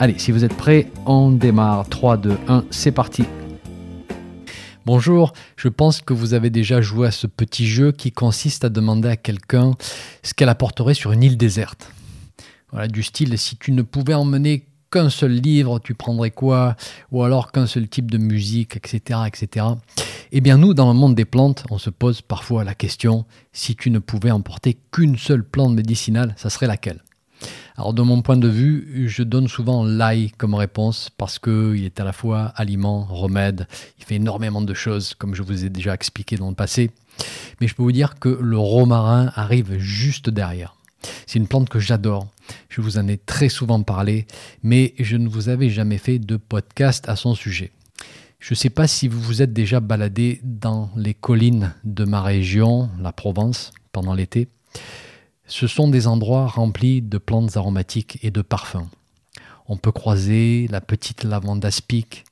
Allez, si vous êtes prêts, on démarre. 3, 2, 1, c'est parti. Bonjour, je pense que vous avez déjà joué à ce petit jeu qui consiste à demander à quelqu'un ce qu'elle apporterait sur une île déserte. Voilà, du style, si tu ne pouvais emmener qu'un seul livre, tu prendrais quoi? Ou alors qu'un seul type de musique, etc., etc. Eh bien, nous, dans le monde des plantes, on se pose parfois la question si tu ne pouvais emporter qu'une seule plante médicinale, ça serait laquelle? Alors de mon point de vue, je donne souvent l'ail comme réponse parce qu'il est à la fois aliment, remède, il fait énormément de choses comme je vous ai déjà expliqué dans le passé. Mais je peux vous dire que le romarin arrive juste derrière. C'est une plante que j'adore. Je vous en ai très souvent parlé, mais je ne vous avais jamais fait de podcast à son sujet. Je ne sais pas si vous vous êtes déjà baladé dans les collines de ma région, la Provence, pendant l'été. Ce sont des endroits remplis de plantes aromatiques et de parfums. On peut croiser la petite lavande aspic,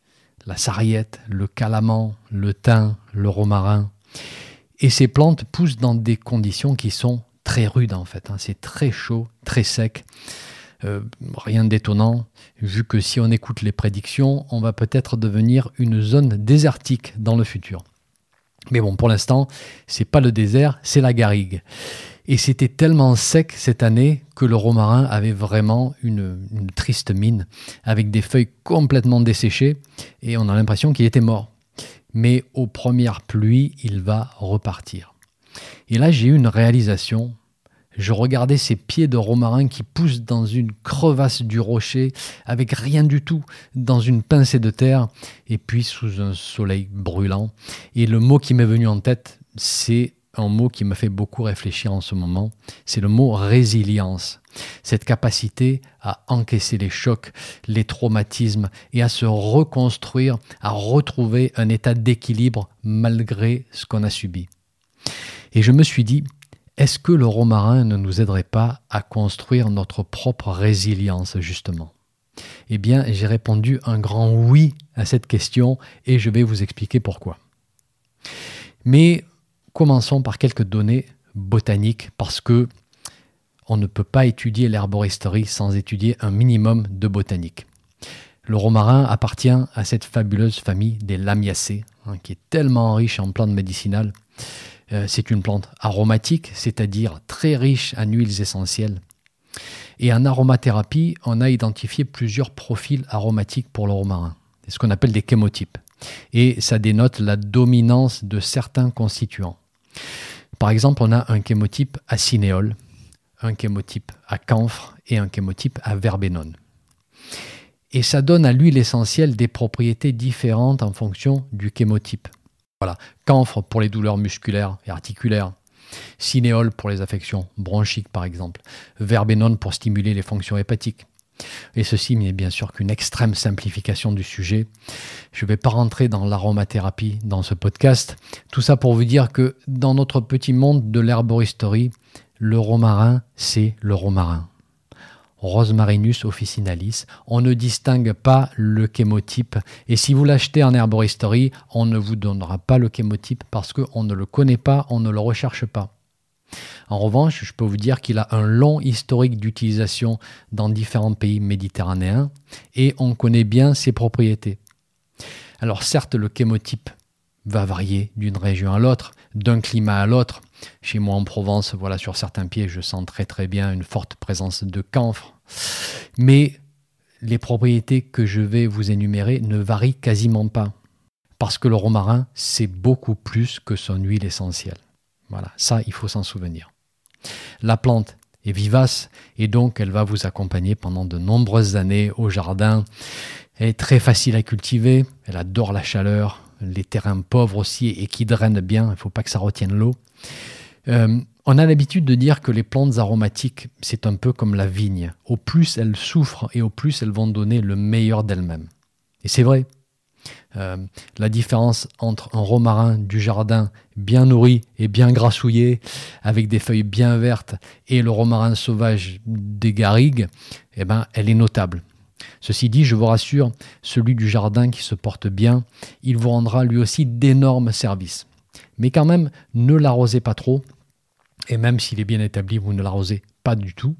la sarriette, le calaman, le thym, le romarin. Et ces plantes poussent dans des conditions qui sont très rudes en fait. Hein. C'est très chaud, très sec. Euh, rien d'étonnant, vu que si on écoute les prédictions, on va peut-être devenir une zone désertique dans le futur. Mais bon, pour l'instant, c'est pas le désert, c'est la garrigue. Et c'était tellement sec cette année que le romarin avait vraiment une, triste mine, avec des feuilles complètement desséchées, et on a l'impression qu'il était mort. Mais aux premières pluies, il va repartir. Et là, j'ai eu une réalisation. Je regardais ces pieds de romarin qui poussent dans une crevasse du rocher, avec rien du tout, dans une pincée de terre, et puis sous un soleil brûlant. Et le mot qui m'est venu en tête, c'est un mot qui me fait beaucoup réfléchir en ce moment, c'est le mot résilience. Cette capacité à encaisser les chocs, les traumatismes et à se reconstruire, à retrouver un état d'équilibre malgré ce qu'on a subi. Et je me suis dit, est-ce que le romarin ne nous aiderait pas à construire notre propre résilience, justement? Eh bien, j'ai répondu un grand oui à cette question et je vais vous expliquer pourquoi. Mais Commençons par quelques données botaniques parce que on ne peut pas étudier l'herboristerie sans étudier un minimum de botanique. Le romarin appartient à cette fabuleuse famille des lamiacées, hein, qui est tellement riche en plantes médicinales. Euh, c'est une plante aromatique, c'est-à-dire très riche en huiles essentielles. Et en aromathérapie, on a identifié plusieurs profils aromatiques pour le romarin. C'est ce qu'on appelle des chémotypes. Et ça dénote la dominance de certains constituants. Par exemple, on a un chémotype à cinéole, un chémotype à camphre et un chémotype à verbénone. Et ça donne à l'huile essentielle des propriétés différentes en fonction du chémotype. Voilà, camphre pour les douleurs musculaires et articulaires, cinéole pour les affections bronchiques par exemple, verbénone pour stimuler les fonctions hépatiques, et ceci n'est bien sûr qu'une extrême simplification du sujet. Je ne vais pas rentrer dans l'aromathérapie dans ce podcast. Tout ça pour vous dire que dans notre petit monde de l'herboristerie, le romarin, c'est le romarin. Rosmarinus officinalis. On ne distingue pas le chémotype. Et si vous l'achetez en herboristerie, on ne vous donnera pas le chémotype parce qu'on ne le connaît pas, on ne le recherche pas. En revanche, je peux vous dire qu'il a un long historique d'utilisation dans différents pays méditerranéens et on connaît bien ses propriétés. Alors certes, le chémotype va varier d'une région à l'autre, d'un climat à l'autre. Chez moi en Provence, voilà, sur certains pieds, je sens très très bien une forte présence de camphre. Mais les propriétés que je vais vous énumérer ne varient quasiment pas. Parce que le romarin, c'est beaucoup plus que son huile essentielle. Voilà, ça, il faut s'en souvenir. La plante est vivace et donc elle va vous accompagner pendant de nombreuses années au jardin. Elle est très facile à cultiver, elle adore la chaleur, les terrains pauvres aussi et qui drainent bien, il ne faut pas que ça retienne l'eau. Euh, on a l'habitude de dire que les plantes aromatiques, c'est un peu comme la vigne. Au plus elles souffrent et au plus elles vont donner le meilleur d'elles-mêmes. Et c'est vrai. Euh, la différence entre un romarin du jardin bien nourri et bien grassouillé, avec des feuilles bien vertes, et le romarin sauvage des garrigues, eh ben, elle est notable. Ceci dit, je vous rassure, celui du jardin qui se porte bien, il vous rendra lui aussi d'énormes services. Mais quand même, ne l'arrosez pas trop, et même s'il est bien établi, vous ne l'arrosez du tout.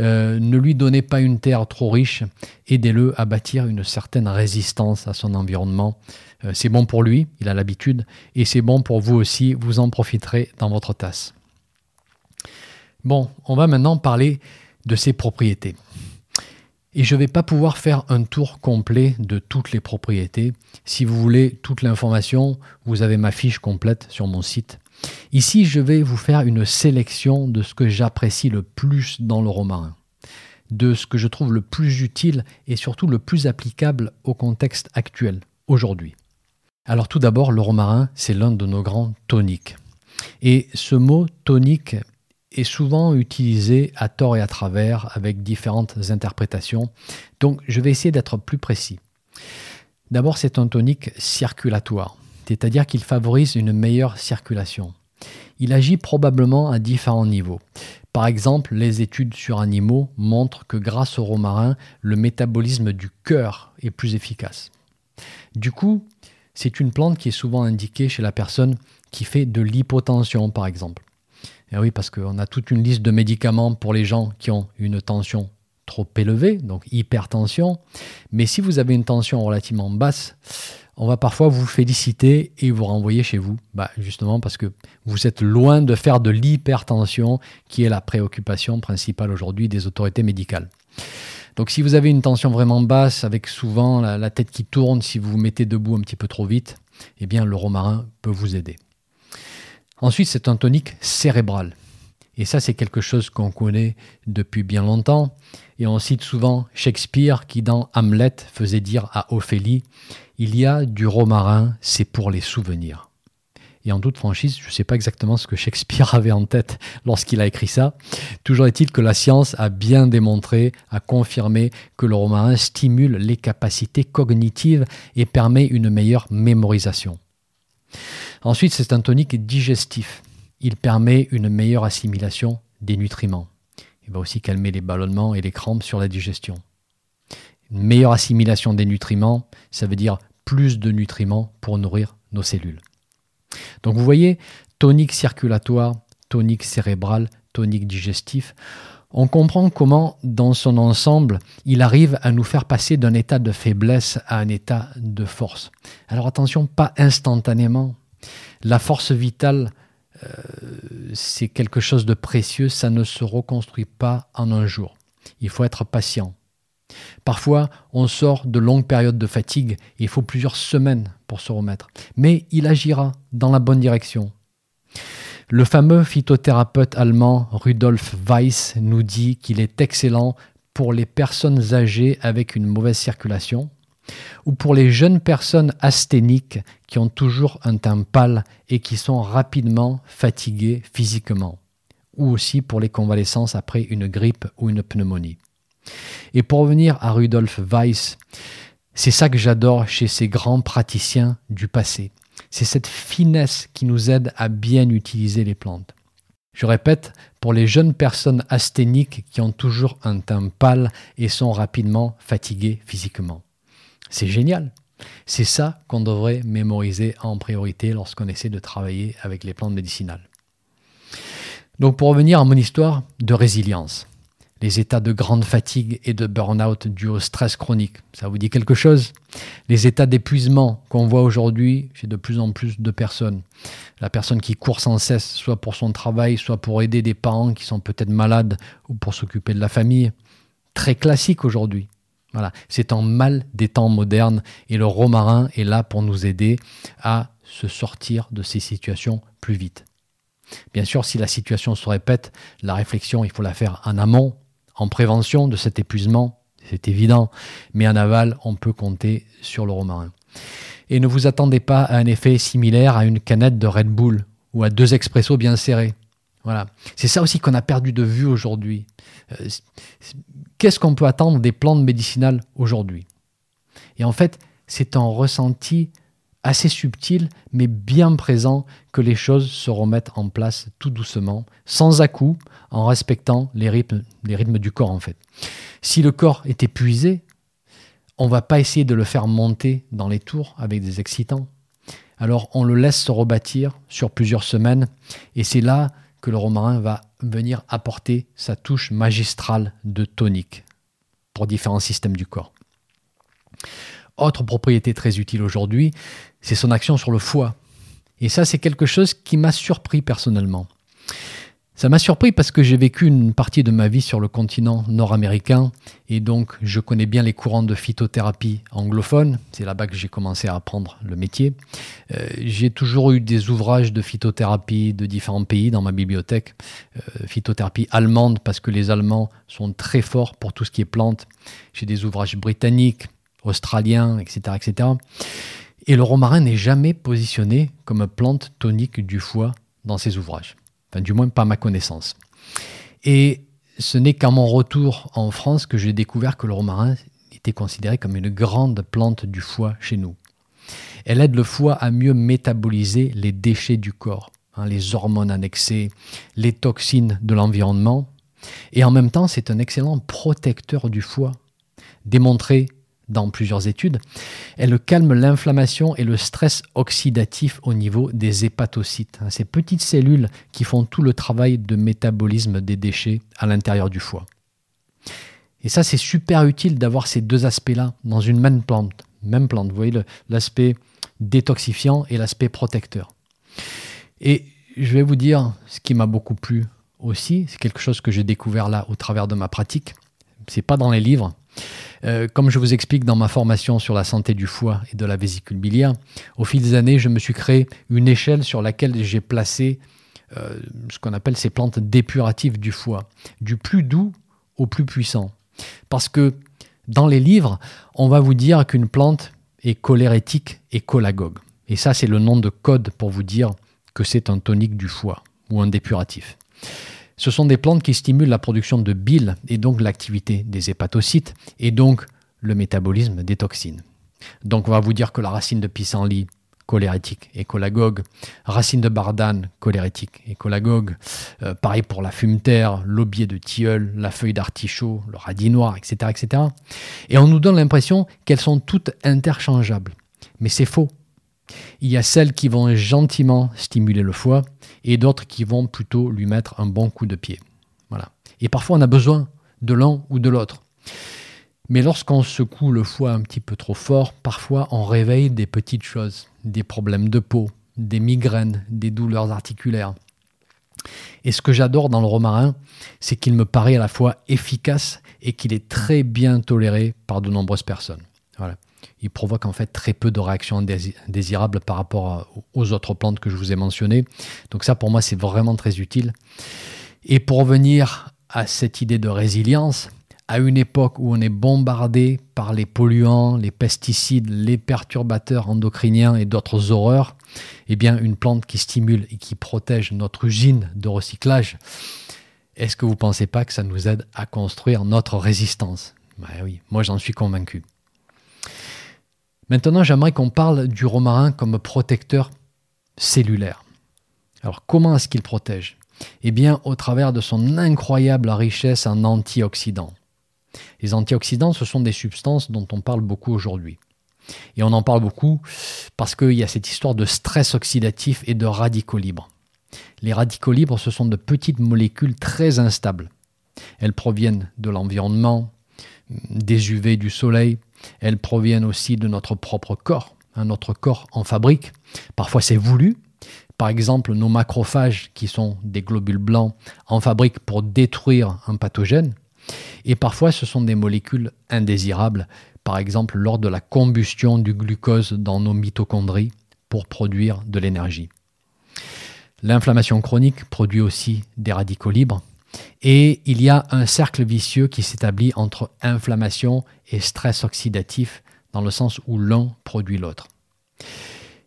Euh, ne lui donnez pas une terre trop riche, aidez-le à bâtir une certaine résistance à son environnement. Euh, c'est bon pour lui, il a l'habitude, et c'est bon pour vous aussi, vous en profiterez dans votre tasse. Bon, on va maintenant parler de ses propriétés. Et je ne vais pas pouvoir faire un tour complet de toutes les propriétés. Si vous voulez toute l'information, vous avez ma fiche complète sur mon site Ici, je vais vous faire une sélection de ce que j'apprécie le plus dans le romarin, de ce que je trouve le plus utile et surtout le plus applicable au contexte actuel, aujourd'hui. Alors tout d'abord, le romarin, c'est l'un de nos grands toniques. Et ce mot tonique est souvent utilisé à tort et à travers avec différentes interprétations. Donc je vais essayer d'être plus précis. D'abord, c'est un tonique circulatoire c'est-à-dire qu'il favorise une meilleure circulation. Il agit probablement à différents niveaux. Par exemple, les études sur animaux montrent que grâce au romarin, le métabolisme du cœur est plus efficace. Du coup, c'est une plante qui est souvent indiquée chez la personne qui fait de l'hypotension, par exemple. Et oui, parce qu'on a toute une liste de médicaments pour les gens qui ont une tension trop élevée, donc hypertension. Mais si vous avez une tension relativement basse, on va parfois vous féliciter et vous renvoyer chez vous, bah, justement parce que vous êtes loin de faire de l'hypertension, qui est la préoccupation principale aujourd'hui des autorités médicales. Donc si vous avez une tension vraiment basse, avec souvent la, tête qui tourne, si vous vous mettez debout un petit peu trop vite, eh bien le romarin peut vous aider. Ensuite, c'est un tonique cérébral. Et ça, c'est quelque chose qu'on connaît depuis bien longtemps. Et on cite souvent Shakespeare qui, dans Hamlet, faisait dire à Ophélie Il y a du romarin, c'est pour les souvenirs. Et en toute franchise, je ne sais pas exactement ce que Shakespeare avait en tête lorsqu'il a écrit ça. Toujours est-il que la science a bien démontré, a confirmé que le romarin stimule les capacités cognitives et permet une meilleure mémorisation. Ensuite, c'est un tonique digestif. Il permet une meilleure assimilation des nutriments. Il va aussi calmer les ballonnements et les crampes sur la digestion. Une meilleure assimilation des nutriments, ça veut dire plus de nutriments pour nourrir nos cellules. Donc vous voyez, tonique circulatoire, tonique cérébral, tonique digestif, on comprend comment, dans son ensemble, il arrive à nous faire passer d'un état de faiblesse à un état de force. Alors attention, pas instantanément. La force vitale euh, c'est quelque chose de précieux, ça ne se reconstruit pas en un jour. Il faut être patient. Parfois, on sort de longues périodes de fatigue il faut plusieurs semaines pour se remettre. Mais il agira dans la bonne direction. Le fameux phytothérapeute allemand Rudolf Weiss nous dit qu'il est excellent pour les personnes âgées avec une mauvaise circulation, ou pour les jeunes personnes asthéniques qui ont toujours un teint pâle et qui sont rapidement fatiguées physiquement, ou aussi pour les convalescences après une grippe ou une pneumonie. Et pour revenir à Rudolf Weiss, c'est ça que j'adore chez ces grands praticiens du passé. C'est cette finesse qui nous aide à bien utiliser les plantes. Je répète, pour les jeunes personnes asthéniques qui ont toujours un teint pâle et sont rapidement fatiguées physiquement. C'est génial. C'est ça qu'on devrait mémoriser en priorité lorsqu'on essaie de travailler avec les plantes médicinales. Donc pour revenir à mon histoire de résilience, les états de grande fatigue et de burn-out dus au stress chronique, ça vous dit quelque chose? Les états d'épuisement qu'on voit aujourd'hui chez de plus en plus de personnes. La personne qui court sans cesse, soit pour son travail, soit pour aider des parents qui sont peut-être malades ou pour s'occuper de la famille. Très classique aujourd'hui. Voilà, c'est un mal des temps modernes et le romarin est là pour nous aider à se sortir de ces situations plus vite. Bien sûr, si la situation se répète, la réflexion, il faut la faire en amont, en prévention de cet épuisement, c'est évident, mais en aval, on peut compter sur le romarin. Et ne vous attendez pas à un effet similaire à une canette de Red Bull ou à deux expressos bien serrés. Voilà. C'est ça aussi qu'on a perdu de vue aujourd'hui. Euh, qu'est-ce qu'on peut attendre des plantes médicinales aujourd'hui? Et en fait, c'est un ressenti assez subtil, mais bien présent, que les choses se remettent en place tout doucement, sans à-coup, en respectant les rythmes, du corps en fait. Si le corps est épuisé, on va pas essayer de le faire monter dans les tours avec des excitants. Alors on le laisse se rebâtir sur plusieurs semaines, et c'est là que le romarin va venir apporter sa touche magistrale de tonique pour différents systèmes du corps. Autre propriété très utile aujourd'hui, c'est son action sur le foie. Et ça, c'est quelque chose qui m'a surpris personnellement. Ça m'a surpris parce que j'ai vécu une partie de ma vie sur le continent nord-américain et donc je connais bien les courants de phytothérapie anglophone. C'est là-bas que j'ai commencé à apprendre le métier. Euh, j'ai toujours eu des ouvrages de phytothérapie de différents pays dans ma bibliothèque. Euh, phytothérapie allemande parce que les Allemands sont très forts pour tout ce qui est plantes. J'ai des ouvrages britanniques, australiens, etc., etc. Et le romarin n'est jamais positionné comme plante tonique du foie dans ses ouvrages. Du moins, pas ma connaissance. Et ce n'est qu'à mon retour en France que j'ai découvert que le romarin était considéré comme une grande plante du foie chez nous. Elle aide le foie à mieux métaboliser les déchets du corps, hein, les hormones annexées, les toxines de l'environnement, et en même temps c'est un excellent protecteur du foie, démontré dans plusieurs études, elle calme l'inflammation et le stress oxydatif au niveau des hépatocytes, hein, ces petites cellules qui font tout le travail de métabolisme des déchets à l'intérieur du foie. Et ça, c'est super utile d'avoir ces deux aspects-là dans une même plante. Même plante, vous voyez l'aspect détoxifiant et l'aspect protecteur. Et je vais vous dire ce qui m'a beaucoup plu aussi, c'est quelque chose que j'ai découvert là au travers de ma pratique. C'est pas dans les livres, euh, comme je vous explique dans ma formation sur la santé du foie et de la vésicule biliaire, au fil des années, je me suis créé une échelle sur laquelle j'ai placé euh, ce qu'on appelle ces plantes dépuratives du foie, du plus doux au plus puissant. Parce que dans les livres, on va vous dire qu'une plante est cholérétique et cholagogue. Et ça, c'est le nom de code pour vous dire que c'est un tonique du foie ou un dépuratif. Ce sont des plantes qui stimulent la production de bile et donc l'activité des hépatocytes et donc le métabolisme des toxines. Donc on va vous dire que la racine de pissenlit cholérétique et cholagogue, racine de bardane cholérétique et cholagogue, euh, pareil pour la fumeterre, l'aubier de tilleul, la feuille d'artichaut, le radis noir, etc., etc. Et on nous donne l'impression qu'elles sont toutes interchangeables. Mais c'est faux. Il y a celles qui vont gentiment stimuler le foie et d'autres qui vont plutôt lui mettre un bon coup de pied. Voilà. Et parfois on a besoin de l'un ou de l'autre. Mais lorsqu'on secoue le foie un petit peu trop fort, parfois on réveille des petites choses, des problèmes de peau, des migraines, des douleurs articulaires. Et ce que j'adore dans le romarin, c'est qu'il me paraît à la fois efficace et qu'il est très bien toléré par de nombreuses personnes. Voilà il provoque en fait très peu de réactions désirables par rapport aux autres plantes que je vous ai mentionnées. Donc ça pour moi c'est vraiment très utile. Et pour revenir à cette idée de résilience, à une époque où on est bombardé par les polluants, les pesticides, les perturbateurs endocriniens et d'autres horreurs, eh bien une plante qui stimule et qui protège notre usine de recyclage, est-ce que vous ne pensez pas que ça nous aide à construire notre résistance? Ben Oui, moi j'en suis convaincu. Maintenant, j'aimerais qu'on parle du romarin comme protecteur cellulaire. Alors, comment est-ce qu'il protège? Eh bien, au travers de son incroyable richesse en antioxydants. Les antioxydants, ce sont des substances dont on parle beaucoup aujourd'hui. Et on en parle beaucoup parce qu'il y a cette histoire de stress oxydatif et de radicaux libres. Les radicaux libres, ce sont de petites molécules très instables. Elles proviennent de l'environnement, des UV du soleil, elles proviennent aussi de notre propre corps. Hein, notre corps en fabrique. Parfois c'est voulu. Par exemple, nos macrophages, qui sont des globules blancs, en fabriquent pour détruire un pathogène. Et parfois ce sont des molécules indésirables, par exemple lors de la combustion du glucose dans nos mitochondries pour produire de l'énergie. L'inflammation chronique produit aussi des radicaux libres et il y a un cercle vicieux qui s'établit entre inflammation et stress oxydatif, dans le sens où l'un produit l'autre.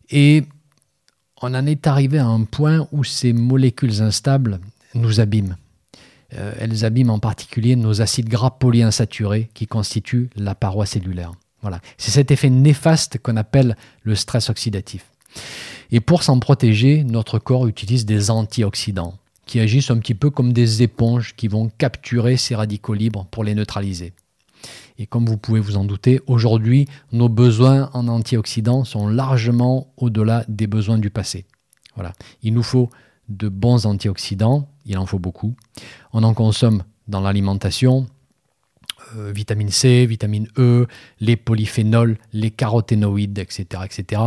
Et on en est arrivé à un point où ces molécules instables nous abîment. Euh, elles abîment en particulier nos acides gras polyinsaturés qui constituent la paroi cellulaire. Voilà, c'est cet effet néfaste qu'on appelle le stress oxydatif. Et pour s'en protéger, notre corps utilise des antioxydants qui agissent un petit peu comme des éponges qui vont capturer ces radicaux libres pour les neutraliser. Et comme vous pouvez vous en douter, aujourd'hui, nos besoins en antioxydants sont largement au-delà des besoins du passé. Voilà. Il nous faut de bons antioxydants, il en faut beaucoup. On en consomme dans l'alimentation, euh, vitamine C, vitamine E, les polyphénols, les caroténoïdes, etc., etc.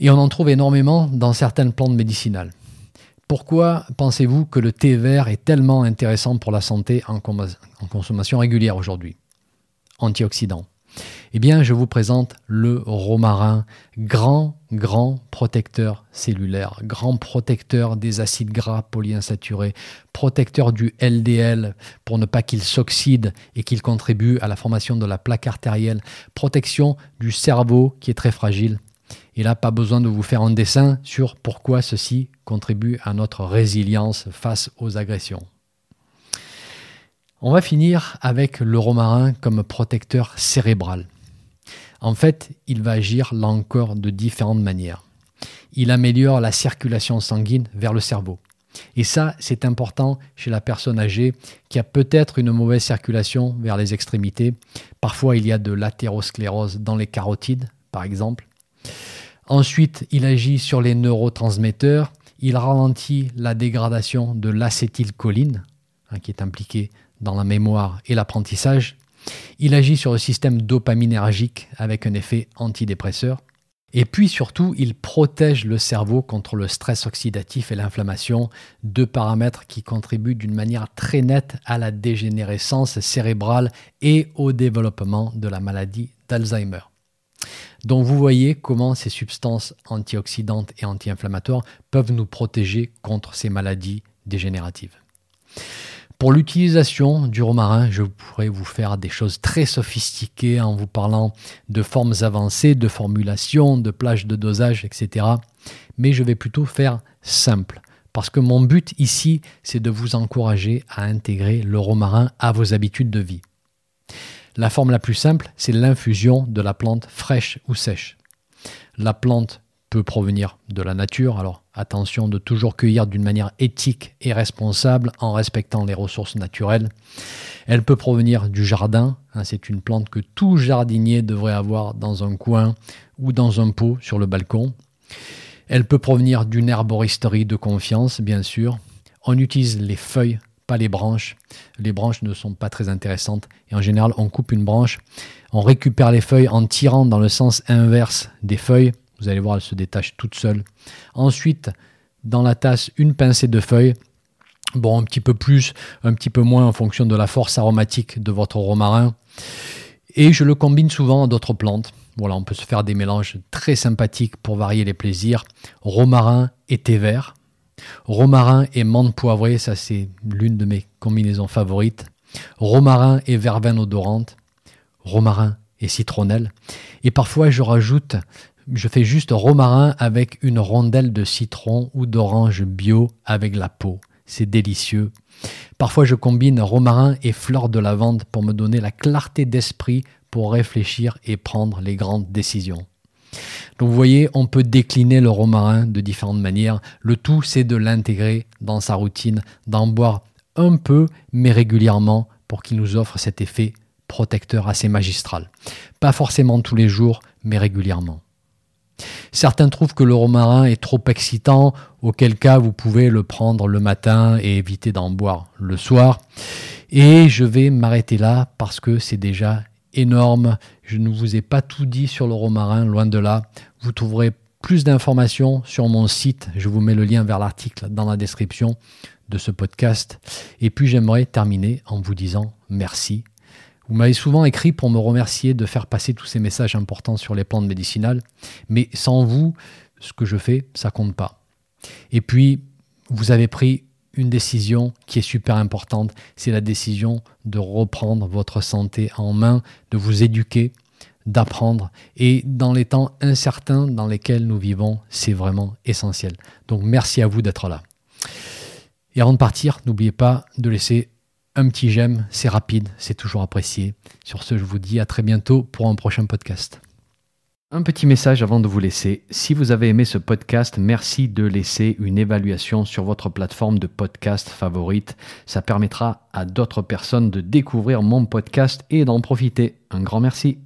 Et on en trouve énormément dans certaines plantes médicinales. Pourquoi pensez-vous que le thé vert est tellement intéressant pour la santé en, consommation régulière aujourd'hui? Antioxydant. Eh bien, je vous présente le romarin, grand, grand protecteur cellulaire, grand protecteur des acides gras polyinsaturés, protecteur du LDL pour ne pas qu'il s'oxyde et qu'il contribue à la formation de la plaque artérielle, protection du cerveau qui est très fragile. Et là, pas besoin de vous faire un dessin sur pourquoi ceci contribue à notre résilience face aux agressions. On va finir avec le romarin comme protecteur cérébral. En fait, il va agir là encore de différentes manières. Il améliore la circulation sanguine vers le cerveau. Et ça, c'est important chez la personne âgée qui a peut-être une mauvaise circulation vers les extrémités. Parfois, il y a de l'athérosclérose dans les carotides, par exemple. Ensuite, il agit sur les neurotransmetteurs. Il ralentit la dégradation de l'acétylcholine, hein, qui est impliquée dans la mémoire et l'apprentissage. Il agit sur le système dopaminergique avec un effet antidépresseur. Et puis surtout, il protège le cerveau contre le stress oxydatif et l'inflammation, deux paramètres qui contribuent d'une manière très nette à la dégénérescence cérébrale et au développement de la maladie d'Alzheimer. Donc vous voyez comment ces substances antioxydantes et anti-inflammatoires peuvent nous protéger contre ces maladies dégénératives. Pour l'utilisation du romarin, je pourrais vous faire des choses très sophistiquées en vous parlant de formes avancées, de formulation, de plages de dosage, etc. Mais je vais plutôt faire simple. Parce que mon but ici, c'est de vous encourager à intégrer le romarin à vos habitudes de vie. La forme la plus simple, c'est l'infusion de la plante fraîche ou sèche. La plante peut provenir de la nature. Alors attention de toujours cueillir d'une manière éthique et responsable en respectant les ressources naturelles. Elle peut provenir du jardin. Hein, c'est une plante que tout jardinier devrait avoir dans un coin ou dans un pot sur le balcon. Elle peut provenir d'une herboristerie de confiance, bien sûr. On utilise les feuilles, pas les branches. Les branches ne sont pas très intéressantes. Et en général, on coupe une branche, on récupère les feuilles en tirant dans le sens inverse des feuilles vous allez voir, elle se détache toute seule. Ensuite, dans la tasse, une pincée de feuilles. Bon, un petit peu plus, un petit peu moins en fonction de la force aromatique de votre romarin. Et je le combine souvent à d'autres plantes. Voilà, on peut se faire des mélanges très sympathiques pour varier les plaisirs. Romarin et thé vert. Romarin et menthe poivrée, ça c'est l'une de mes combinaisons favorites. Romarin et verveine odorante. Romarin et citronnelle. Et parfois je rajoute je fais juste romarin avec une rondelle de citron ou d'orange bio avec la peau. C'est délicieux. Parfois je combine romarin et fleur de lavande pour me donner la clarté d'esprit pour réfléchir et prendre les grandes décisions. Donc vous voyez, on peut décliner le romarin de différentes manières. Le tout, c'est de l'intégrer dans sa routine, d'en boire un peu, mais régulièrement, pour qu'il nous offre cet effet protecteur assez magistral. Pas forcément tous les jours, mais régulièrement. Certains trouvent que le romarin est trop excitant, auquel cas vous pouvez le prendre le matin et éviter d'en boire le soir. Et je vais m'arrêter là parce que c'est déjà énorme. Je ne vous ai pas tout dit sur le romarin, loin de là. Vous trouverez plus d'informations sur mon site. Je vous mets le lien vers l'article dans la description de ce podcast. Et puis j'aimerais terminer en vous disant merci vous m'avez souvent écrit pour me remercier de faire passer tous ces messages importants sur les plantes médicinales, mais sans vous, ce que je fais, ça compte pas. Et puis, vous avez pris une décision qui est super importante, c'est la décision de reprendre votre santé en main, de vous éduquer, d'apprendre. Et dans les temps incertains dans lesquels nous vivons, c'est vraiment essentiel. Donc merci à vous d'être là. Et avant de partir, n'oubliez pas de laisser un petit j'aime, c'est rapide, c'est toujours apprécié. Sur ce, je vous dis à très bientôt pour un prochain podcast. Un petit message avant de vous laisser. Si vous avez aimé ce podcast, merci de laisser une évaluation sur votre plateforme de podcast favorite. Ça permettra à d'autres personnes de découvrir mon podcast et d'en profiter. Un grand merci.